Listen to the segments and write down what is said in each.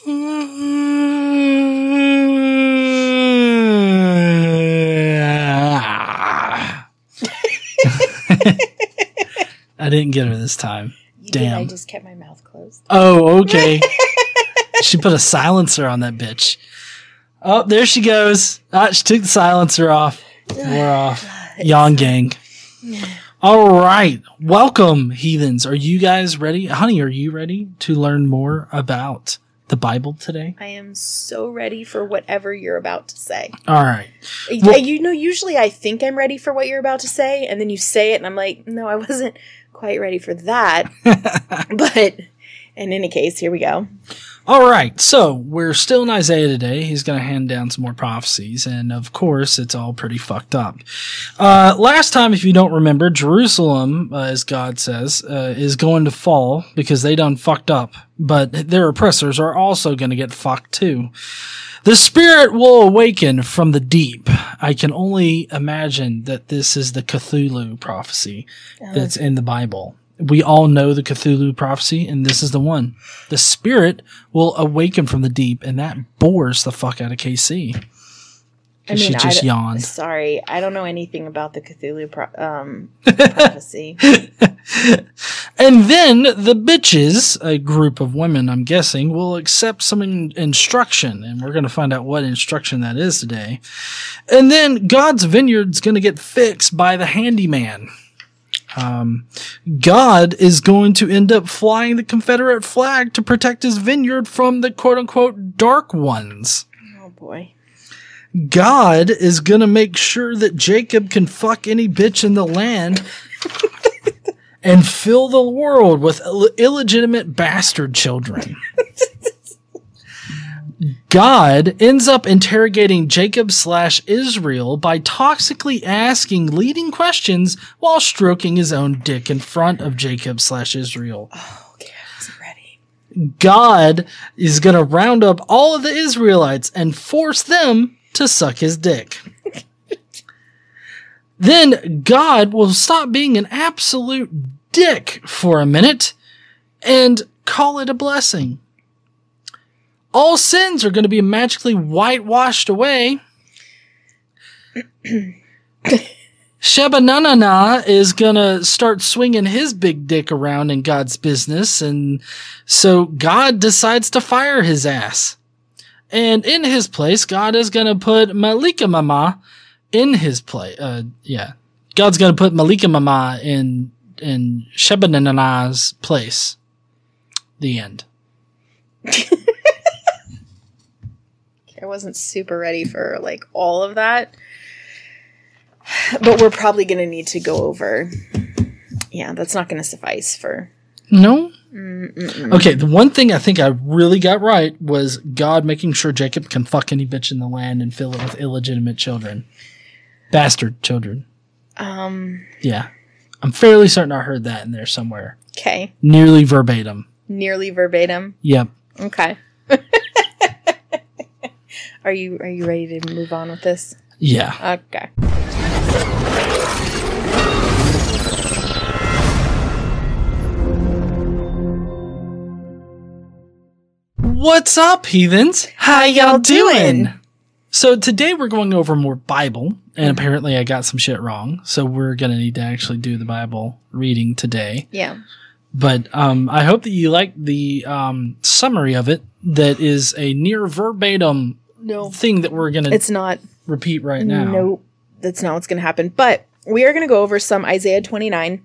I didn't get her this time. You did, I just kept my mouth closed. Oh, okay. she put a silencer on that bitch. Oh, there she goes. Ah, she took the silencer off. We're off. Yawn gang. All right. Welcome, heathens. Are you guys ready? Honey, are you ready to learn more about the Bible today? I am so ready for whatever you're about to say. All right. Yeah, you know, usually I think I'm ready for what you're about to say, and then you say it, and I'm like, no, I wasn't quite ready for that. but in any case, here we go. All right, so we're still in Isaiah today. He's going to hand down some more prophecies, and of course, it's all pretty fucked up. Uh, last time, if you don't remember, Jerusalem, uh, as God says, uh, is going to fall because they done fucked up, but their oppressors are also going to get fucked too. The spirit will awaken from the deep. I can only imagine that this is the Cthulhu prophecy that's in the Bible. We all know the Cthulhu prophecy, and this is the one. The spirit will awaken from the deep, and that bores the fuck out of KC. 'Cause she just d- yawned. Sorry, I don't know anything about the Cthulhu pro- um, prophecy. And then the bitches, a group of women, I'm guessing, will accept some in- instruction, and we're going to find out what instruction that is today. And then God's vineyard's going to get fixed by the handyman. Um, God is going to end up flying the Confederate flag to protect his vineyard from the quote unquote dark ones. oh boy. God is going to make sure that Jacob can fuck any bitch in the land and fill the world with Ill- illegitimate bastard children. God ends up interrogating Jacob slash Israel by toxically asking leading questions while stroking his own dick in front of Jacob slash Israel. Oh, okay, I wasn't ready. God is going to round up all of the Israelites and force them to suck his dick. then God will stop being an absolute dick for a minute and call it a blessing. All sins are going to be magically whitewashed away. Shebananana is gonna start swinging his big dick around in God's business, and so God decides to fire his ass. And in his place, God is gonna put Malika Mama in his place. Uh, yeah, God's gonna put Malika Mama in in Shebananana's place. The end. I wasn't super ready for like all of that. But we're probably going to need to go over. Yeah, that's not going to suffice for. No. Okay, the one thing I think I really got right was God making sure Jacob can fuck any bitch in the land and fill it with illegitimate children, bastard children. Um. Yeah, I'm fairly certain I heard that in there somewhere, Okay. nearly verbatim. Nearly verbatim. Yep. Okay. Are you Are you ready to move on with this? Yeah. Okay. What's up, heathens? How y'all doing? So today we're going over more Bible, and apparently I got some shit wrong. So we're gonna need to actually do the Bible reading today. Yeah. But um, I hope that you like the um, summary of it. That is a near verbatim No. thing that we're gonna It's not. repeat right now. Nope. That's not what's going to happen. But we are going to go over some Isaiah 29.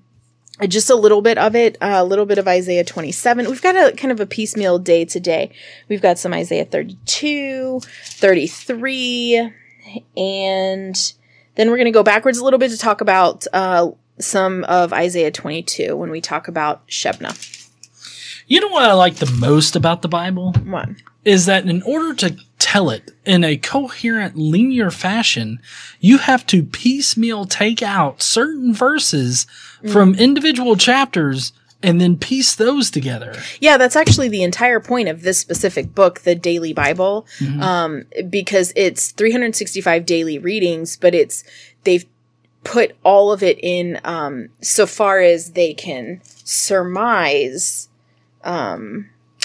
uh, Just a little bit of it, uh, a little bit of Isaiah 27. We've got a kind of a piecemeal day today. We've got some Isaiah 32, 33, and then we're going to go backwards a little bit to talk about uh, some of Isaiah 22 when we talk about Shebna. You know what I like the most about the Bible One. is that in order to tell it in a coherent, linear fashion, you have to piecemeal take out certain verses from individual chapters and then piece those together. Yeah, that's actually the entire point of this specific book, the Daily Bible, um, because it's 365 daily readings, but it's they've put all of it in um, so far as they can surmise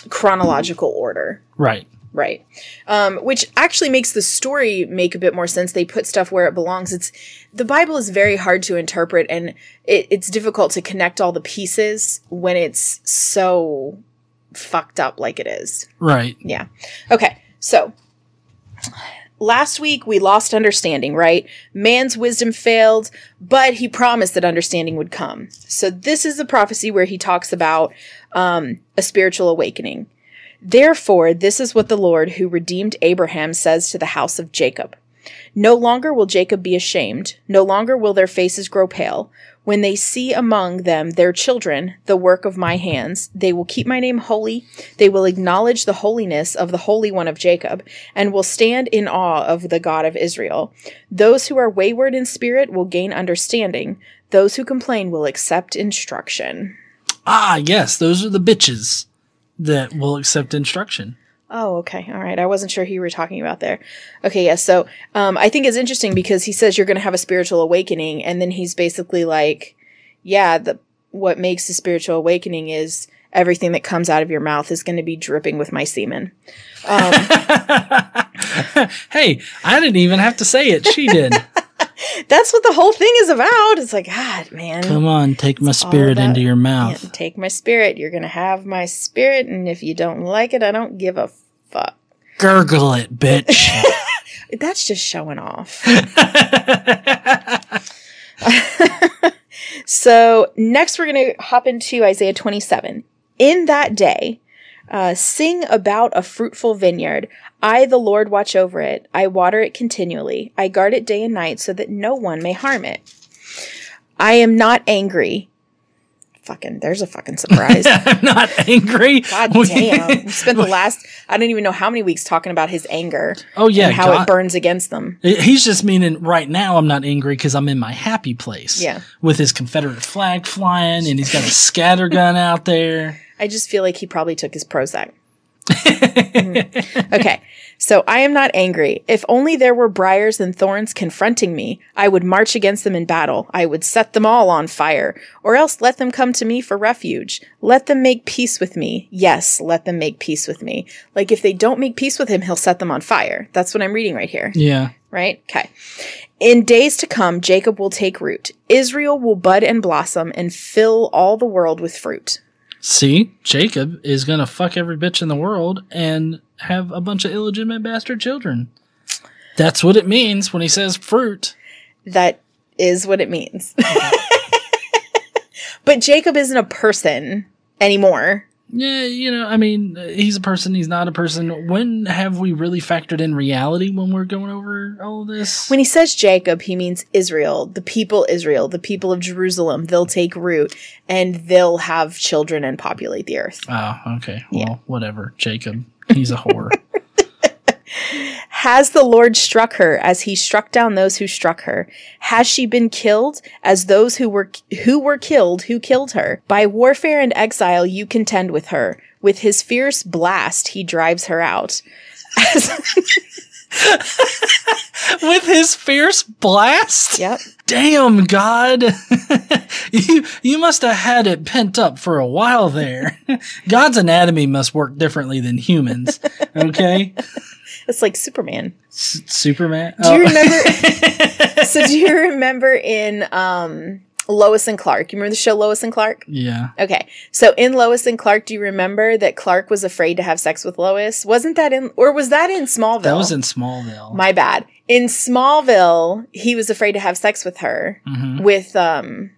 chronological order. Right. Right. Um, which actually makes the story make a bit more sense. They put stuff where it belongs. It's the Bible is very hard to interpret and it, it's difficult to connect all the pieces when it's so fucked up like it is. Right. Yeah. Okay. So last week we lost understanding, right? Man's wisdom failed, but he promised that understanding would come. So this is the prophecy where he talks about um, a spiritual awakening. Therefore, this is what the Lord who redeemed Abraham says to the house of Jacob. No longer will Jacob be ashamed, no longer will their faces grow pale. When they see among them their children, the work of my hands, they will keep my name holy, they will acknowledge the holiness of the Holy One of Jacob, and will stand in awe of the God of Israel. Those who are wayward in spirit will gain understanding, those who complain will accept instruction. Ah, yes, those are the bitches that will accept instruction. Oh, okay. All right. I wasn't sure who you were talking about there. Okay, yes. So um, I think it's interesting because he says you're going to have a spiritual awakening, and then he's basically like, yeah, the what makes a spiritual awakening is everything that comes out of your mouth is going to be dripping with my semen. Um, hey, I didn't even have to say it. She did. that's what the whole thing is about. It's like, God, man. Come on, take my spirit about- into your mouth. take my spirit. You're going to have my spirit, and if you don't like it, I don't give a fuck. Gurgle it, bitch. That's just showing off. So next, we're going to hop into Isaiah 27. In that day, uh, sing about a fruitful vineyard. I, the Lord, watch over it. I water it continually. I guard it day and night so that no one may harm it. I am not angry. Fucking, there's a fucking surprise. I'm not angry. God damn. We spent the last, I don't even know how many weeks talking about his anger. Oh, yeah, And how God- it burns against them. He's just meaning right now I'm not angry because I'm in my happy place. Yeah. With his Confederate flag flying and he's got a scatter gun out there. I just feel like he probably took his Prozac. Mhm. Okay, so I am not angry. If only there were briars and thorns confronting me, I would march against them in battle. I would set them all on fire, or else let them come to me for refuge. Let them make peace with me. Yes, let them make peace with me. Like if they don't make peace with him, he'll set them on fire. That's what I'm reading right here Yeah. right? Okay. In days to come, Jacob will take root. Israel will bud and blossom and fill all the world with fruit. See, Jacob is to fuck every bitch in the world and have a bunch of illegitimate bastard children. That's what it means when he says fruit. That is what it means. but Jacob isn't a person anymore. Yeah, you know, I mean, he's a person, he's not a person. When have we really factored in reality when we're going over all of this? When he says Jacob, he means Israel, the people Israel, the people of Jerusalem. They'll take root and they'll have children and populate the earth. oh, okay. Well, Yeah. whatever. Jacob, he's a whore. Has the Lord struck her as he struck down those who struck her? Has she been killed as those who were who were killed who killed her? By warfare and exile you contend with her. With his fierce blast he drives her out. With his fierce blast? Yep. Damn, God. you, you must have had it pent up for a while there. God's anatomy must work differently than humans. Okay? It's like Superman. S- Superman? Do you Oh. remember So do you remember in um Lois and Clark? You remember the show Lois and Clark? yeah. Okay. So in Lois and Clark, do you remember that Clark was afraid to have sex with Lois? Wasn't that in or was that in Smallville? That was in Smallville. My bad. In Smallville, he was afraid to have sex with her. Mhm. With um,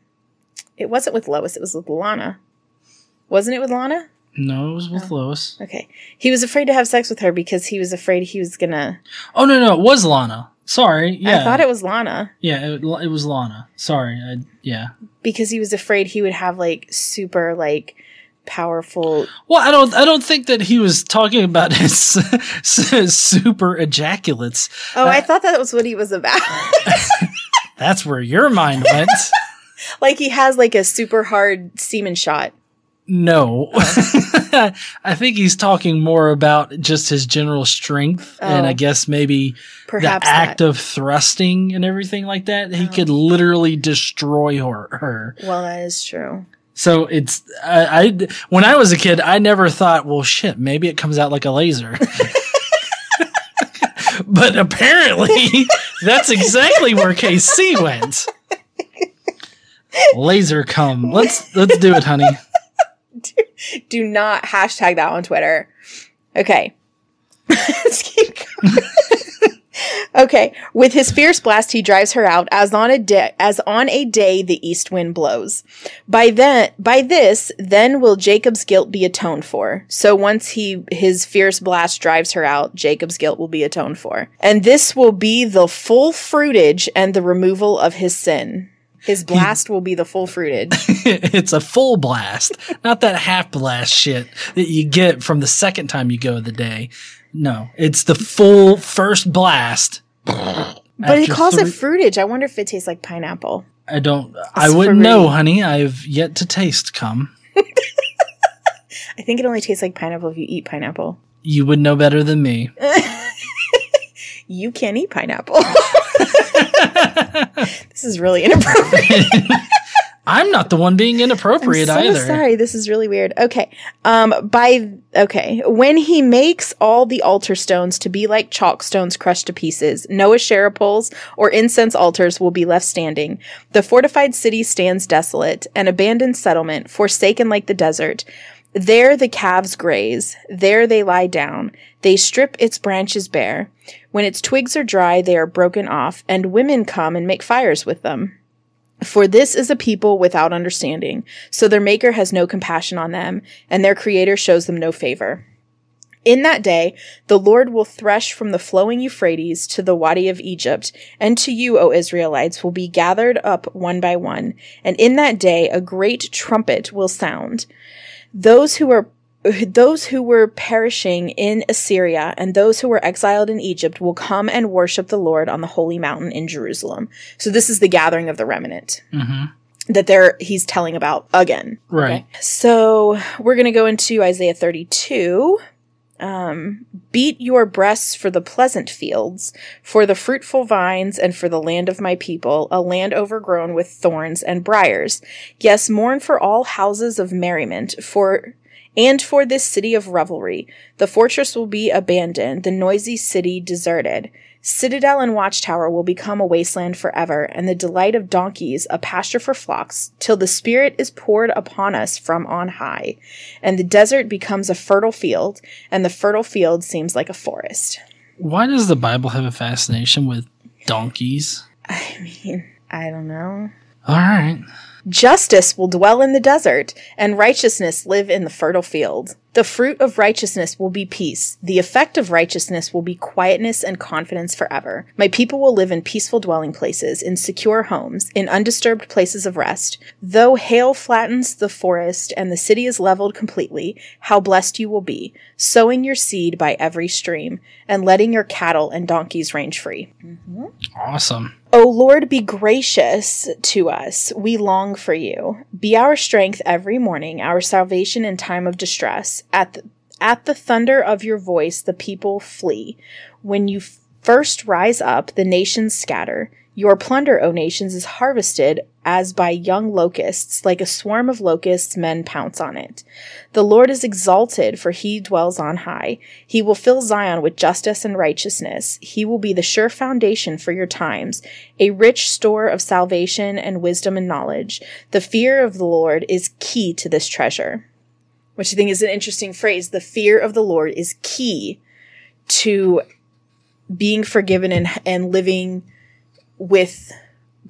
it wasn't with Lois. It was with Lana. Wasn't it with Lana? No, it was with Lois. Okay. He was afraid to have sex with her because he was afraid he was gonna. Oh, no, no, it was Lana. Sorry. Yeah. I thought it was Lana Yeah, it, it was Lana. Sorry. I, yeah. because he was afraid he would have like super like powerful. Well, I don't. I don't think that he was talking about his, his super ejaculates. Oh, Uh, I thought that was what he was about. That's where your mind went. like he has like a super hard semen shot. No. Oh. I think he's talking more about just his general strength and Oh. I guess maybe Perhaps the act that. of thrusting and everything like that. He Oh. could literally destroy her. her. Well, that is true. So it's I, I when I was a kid, I never thought, well, shit, maybe it comes out like a laser. but apparently, that's exactly where KC went. Laser come. Let's let's do it, honey. Do not hashtag that on Twitter. Okay. Okay. With his fierce blast, he drives her out as on a day as on a day the east wind blows. By then by this, then will Jacob's guilt be atoned for. So once he his fierce blast drives her out, Jacob's guilt will be atoned for. And this will be the full fruitage and the removal of his sin. His blast will be the full fruitage. it's a full blast, not that half blast shit that you get from the second time you go of the day. No, it's the full first blast. But he calls it fruitage. I wonder if it tastes like pineapple. I don't. I wouldn't fruity. know, honey. I've yet to taste cum. I think it only tastes like pineapple if you eat pineapple. You would know better than me. You can't eat pineapple. this is really inappropriate. I'm not the one being inappropriate I'm so either. sorry. This is really weird. Okay. Um by okay, when he makes all the altar stones to be like chalk stones crushed to pieces, no Asherah poles or incense altars will be left standing. The fortified city stands desolate, an abandoned settlement, forsaken like the desert. There the calves graze, there they lie down. They strip its branches bare. When its twigs are dry, they are broken off, and women come and make fires with them. For this is a people without understanding, so their Maker has no compassion on them, and their Creator shows them no favor. In that day, the Lord will thresh from the flowing Euphrates to the Wadi of Egypt, and to you, O Israelites, will be gathered up one by one. And in that day, a great trumpet will sound. Those who are those who were perishing in Assyria and those who were exiled in Egypt will come and worship the Lord on the holy mountain in Jerusalem. So this is the gathering of the remnant hmm that there he's telling about again. Right. So we're going to go into Isaiah 32. Um, beat your breasts for the pleasant fields, for the fruitful vines, and for the land of my people, a land overgrown with thorns and briars. Yes, mourn for all houses of merriment, for and for this city of revelry. The fortress will be abandoned, the noisy city deserted. Citadel and watchtower will become a wasteland forever, and the delight of donkeys a pasture for flocks, till the Spirit is poured upon us from on high, and the desert becomes a fertile field, and the fertile field seems like a forest. Why does the Bible have a fascination with donkeys? I mean, I don't know. All right. Justice will dwell in the desert, and righteousness live in the fertile field. The fruit of righteousness will be peace. The effect of righteousness will be quietness and confidence forever. My people will live in peaceful dwelling places, in secure homes, in undisturbed places of rest. Though hail flattens the forest and the city is leveled completely, how blessed you will be, sowing your seed by every stream, and letting your cattle and donkeys range free. Awesome. O Lord, be gracious to us. We long for you. Be our strength every morning, our salvation in time of distress. At the, at the thunder of your voice, the people flee. When you first rise up, the nations scatter. Your plunder, O nations, is harvested as by young locusts. Like a swarm of locusts, men pounce on it. The Lord is exalted, for he dwells on high. He will fill Zion with justice and righteousness. He will be the sure foundation for your times, a rich store of salvation and wisdom and knowledge. The fear of the Lord is key to this treasure. Which I think is an interesting phrase. The fear of the Lord is key to being forgiven and, and living with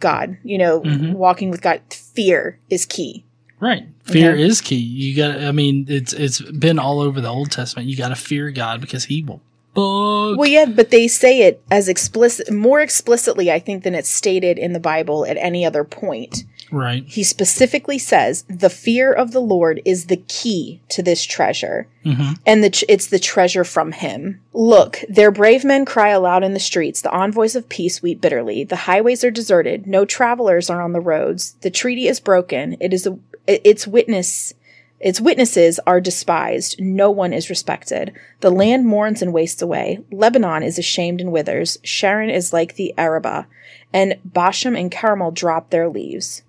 God, you know, Mhm. walking with God. Fear is key. Right. Fear Okay. is key. You got I mean, it's it's been all over the Old Testament. You got to fear God because he will bug. Well, yeah, but they say it as explicit, more explicitly, I think, than it's stated in the Bible at any other point. right. He specifically says the fear of the Lord is the key to this treasure, hmm and the tr- it's the treasure from Him. Look, their brave men cry aloud in the streets. The envoys of peace weep bitterly. The highways are deserted. No travelers are on the roads. The treaty is broken. It is a its witness. Its witnesses are despised. No one is respected. The land mourns and wastes away. Lebanon is ashamed and withers. Sharon is like the Arabah, and Bashan and Carmel drop their leaves.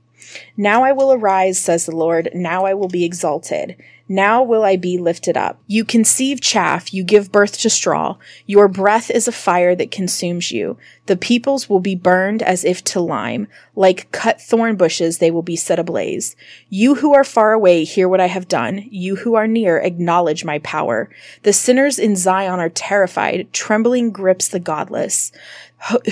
Now I will arise, says the Lord. Now I will be exalted. Now will I be lifted up. You conceive chaff, you give birth to straw. Your breath is a fire that consumes you. The peoples will be burned as if to lime. Like cut thorn bushes, they will be set ablaze. You who are far away hear what I have done. You who are near acknowledge my power. The sinners in Zion are terrified. Trembling grips the godless.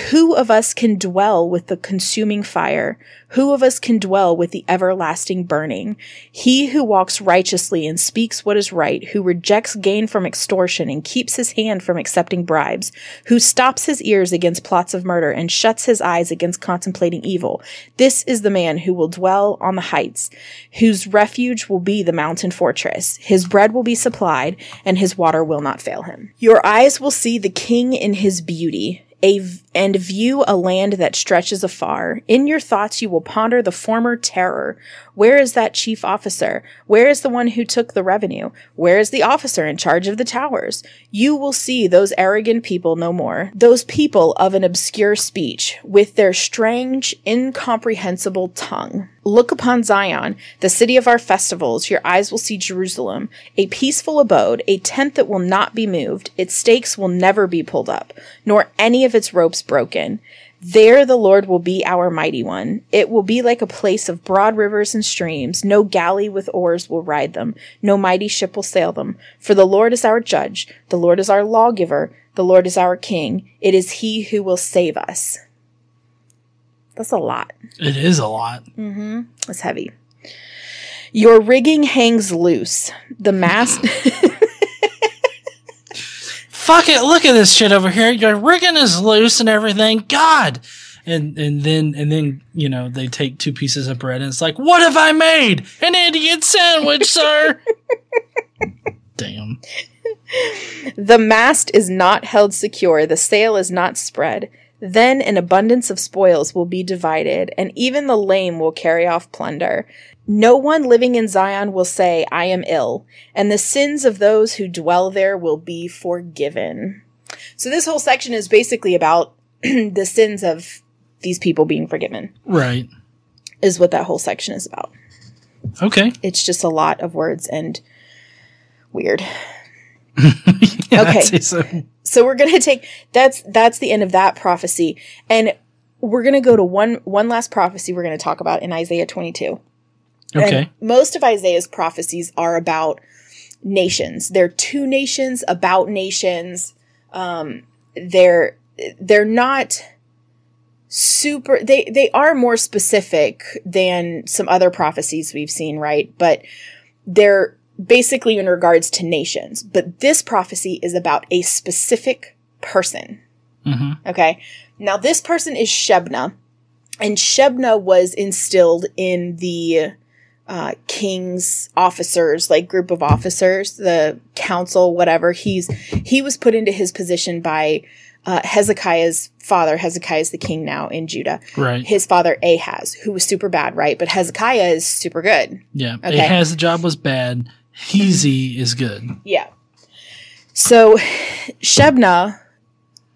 Who of us can dwell with the consuming fire? Who of us can dwell with the everlasting burning? He who walks righteously and speaks what is right, who rejects gain from extortion and keeps his hand from accepting bribes, who stops his ears against plots of murder and shuts his eyes against contemplating evil. This is the man who will dwell on the heights, whose refuge will be the mountain fortress. His bread will be supplied and his water will not fail him. Your eyes will see the king in his beauty and view a land that stretches afar. In your thoughts you will ponder the former terror. Where is that chief officer? Where is the one who took the revenue? Where is the officer in charge of the towers? You will see those arrogant people no more. Those people of an obscure speech, with their strange, incomprehensible tongue. Look upon Zion, the city of our festivals. Your eyes will see Jerusalem, a peaceful abode, a tent that will not be moved. Its stakes will never be pulled up, nor any of its ropes broken. There the Lord will be our mighty one. It will be like a place of broad rivers and streams. No galley with oars will ride them. No mighty ship will sail them. For the Lord is our judge. The Lord is our lawgiver. The Lord is our king. It is he who will save us. That's a lot. It is a lot. Mm-hmm. It's heavy. Your rigging hangs loose. The mast. Fuck it! Look at this shit over here. Your rigging is loose and everything. God. And and then and then you know they take two pieces of bread and it's like, what have I made? An Indian sandwich, sir. Damn. The mast is not held secure, the sail is not spread. Then an abundance of spoils will be divided, and even the lame will carry off plunder. No one living in Zion will say, I am ill, and the sins of those who dwell there will be forgiven. So, this whole section is basically about the sins of these people being forgiven, Right. is what that whole section is about. Okay. It's just a lot of words and weird. Yeah, Okay. So. so we're gonna take that's that's the end of that prophecy and we're gonna go to one one last prophecy we're gonna talk about in isaiah 22 Okay. and most of isaiah's prophecies are about nations they're two nations about nations um they're they're not super they they are more specific than some other prophecies we've seen right but they're basically in regards to nations but this prophecy is about a specific person hmm Okay. Now this person is Shebna, and Shebna was instilled in the uh, king's officers, like group of officers, the council, whatever. He's he was put into his position by uh, Hezekiah's father. Hezekiah is the king now in Judah. Right. His father Ahaz, who was super bad, right? But Hezekiah is super good. Yeah. Okay. The job was bad. Heezy is good. Yeah. So Shebna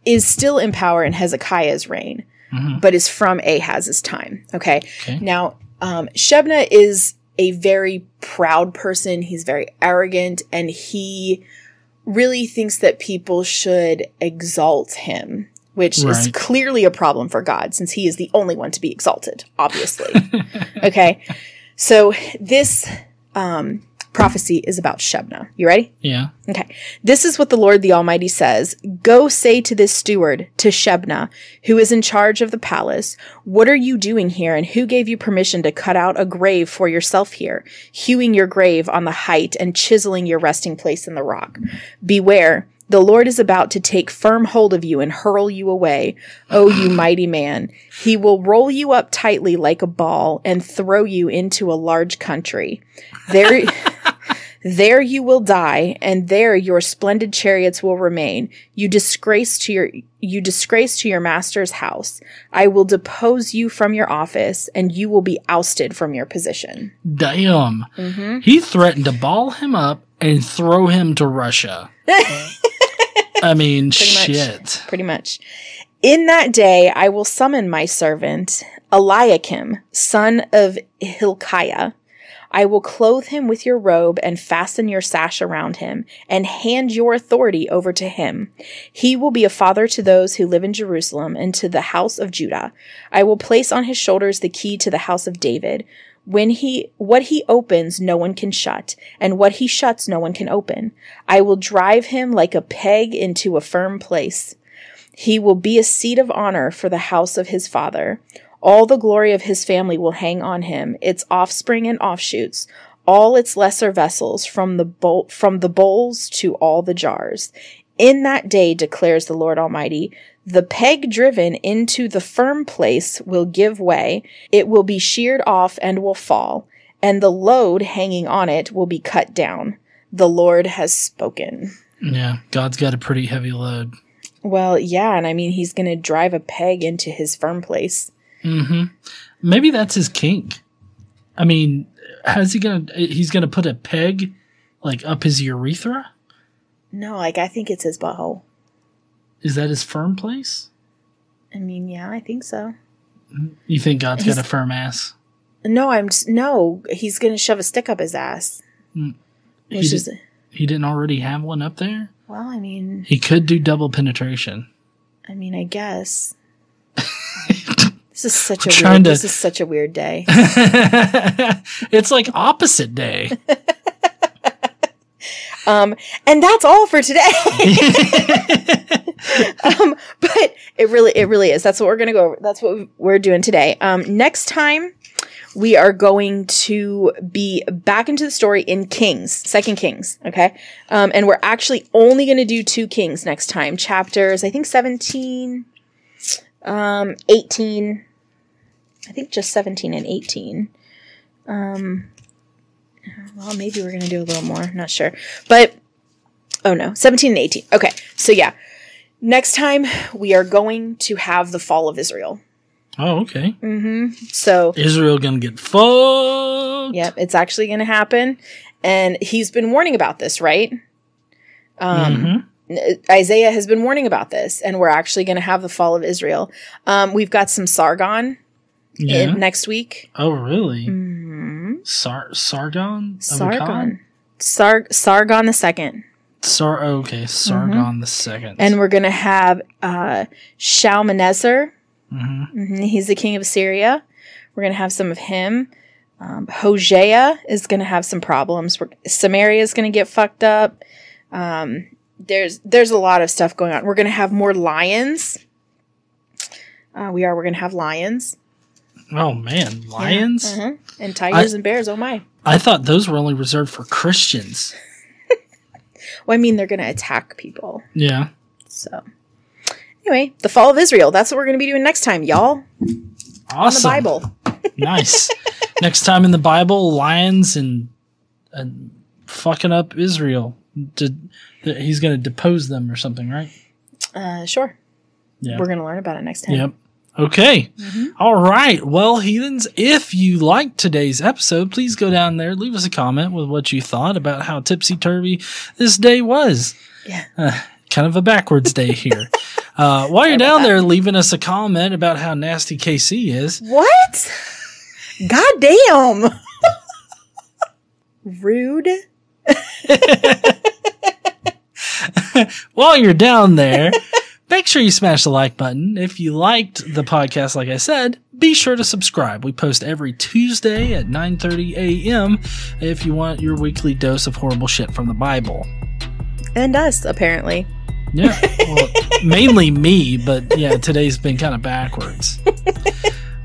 is still in power in Hezekiah's reign, Mhm. but is from Ahaz's time. Okay. Okay. Now, um, Shebna is a very proud person. He's very arrogant and he really thinks that people should exalt him, which is clearly a problem for God since he is the only one to be exalted, obviously. okay. So this um, prophecy is about Shebna. You ready? Yeah. Okay. This is what the Lord the Almighty says Go say to this steward, to Shebna, who is in charge of the palace, What are you doing here, and who gave you permission to cut out a grave for yourself here, hewing your grave on the height and chiseling your resting place in the rock? Beware. The Lord is about to take firm hold of you and hurl you away, O you mighty man. He will roll you up tightly like a ball and throw you into a large country. There. There you will die, and there your splendid chariots will remain. You disgrace to your you disgrace to your master's house. I will depose you from your office, and you will be ousted from your position. Damn. Mm-hmm. He threatened to ball him up and throw him to Russia. I mean, Pretty much. shit. Pretty much. In that day I will summon my servant Eliakim, son of Hilkiah. I will clothe him with your robe and fasten your sash around him and hand your authority over to him. He will be a father to those who live in Jerusalem and to the house of Judah. I will place on his shoulders the key to the house of David. When he, what he opens, no one can shut, and what he shuts, no one can open. I will drive him like a peg into a firm place. He will be a seat of honor for the house of his father. All the glory of his family will hang on him, its offspring and offshoots, all its lesser vessels, from the bowl, from the bowls to all the jars. In that day, declares the Lord Almighty, the peg driven into the firm place will give way, it will be sheared off and will fall, and the load hanging on it will be cut down. The Lord has spoken. Yeah, God's got a pretty heavy load. Well, yeah, and I mean, he's going to drive a peg into his firm place. Mm-hmm. Maybe that's his kink. I mean, how's he gonna? He's gonna put a peg like up his urethra. No, like I think it's his butthole. Is that his firm place? I mean, yeah, I think so. You think God's He's- got a firm ass? No, I'm just, no. He's gonna shove a stick up his ass. Mm. He, did, is he didn't already have one up there. well, I mean, He could do double penetration. I mean, I guess. This is such a weird. to- This is such a weird day. it's like opposite day. Um, and that's all for today. um, but it really, it really is. That's what we're gonna go. Over. That's what we're doing today. Um, next time we are going to be back into the story in Kings, Second Kings. Okay, um, and we're actually only gonna do two Kings next time. Chapters, I think seventeen, um, eighteen. I think just seventeen and eighteen. Um, well, maybe we're gonna do a little more. Not sure, but oh no, seventeen and eighteen. Okay, so yeah, next time we are going to have the fall of Israel. oh, okay. Mm-hmm. So Israel gonna get fucked. yep, it's actually gonna happen, and he's been warning about this, right? Um, Mhm. Isaiah has been warning about this, and we're actually going to have the fall of Israel. Um, we've got some Sargon Yeah. in next week. oh, really? Mhm. Sar- Sargon. Sargon, Sar- Sargon the second. Sar. oh, okay, Sargon the second. Mm-hmm. And we're going to have uh, Shalmaneser. hmm hmm He's the king of Assyria. We're going to have some of him. Um, Hosea is going to have some problems. Samaria is going to get fucked up. Um, there's there's a lot of stuff going on. We're going to have more lions. Uh, we are. We're going to have lions Oh man, lions. Mhm. and tigers I- and bears. Oh my! I thought those were only reserved for Christians. Well, I mean, they're going to attack people. Yeah. So anyway, the fall of Israel. That's what we're going to be doing next time, y'all. Awesome. On the Bible. nice. Next time in the Bible, lions and and fucking up Israel. Did he's going to depose them or something, right? Uh, sure. Yeah. We're going to learn about it next time. Yep. Okay. Mm-hmm. All right. Well, heathens, if you liked today's episode, please go down there, leave us a comment with what you thought about how tipsy turvy this day was. Yeah. Uh, kind of a backwards day here. Uh, while you're down there, leaving us a comment about how nasty KC is. What? God damn. Rude. While you're down there, make sure you smash the like button. If you liked the podcast, like I said, be sure to subscribe. We post every Tuesday at 9:30 a.m. if you want your weekly dose of horrible shit from the Bible. And us, apparently. Yeah, well, mainly me, but yeah, today's been kind of backwards.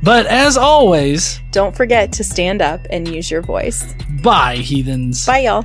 But as always, Don't forget to stand up and use your voice. bye, heathens. Bye, y'all.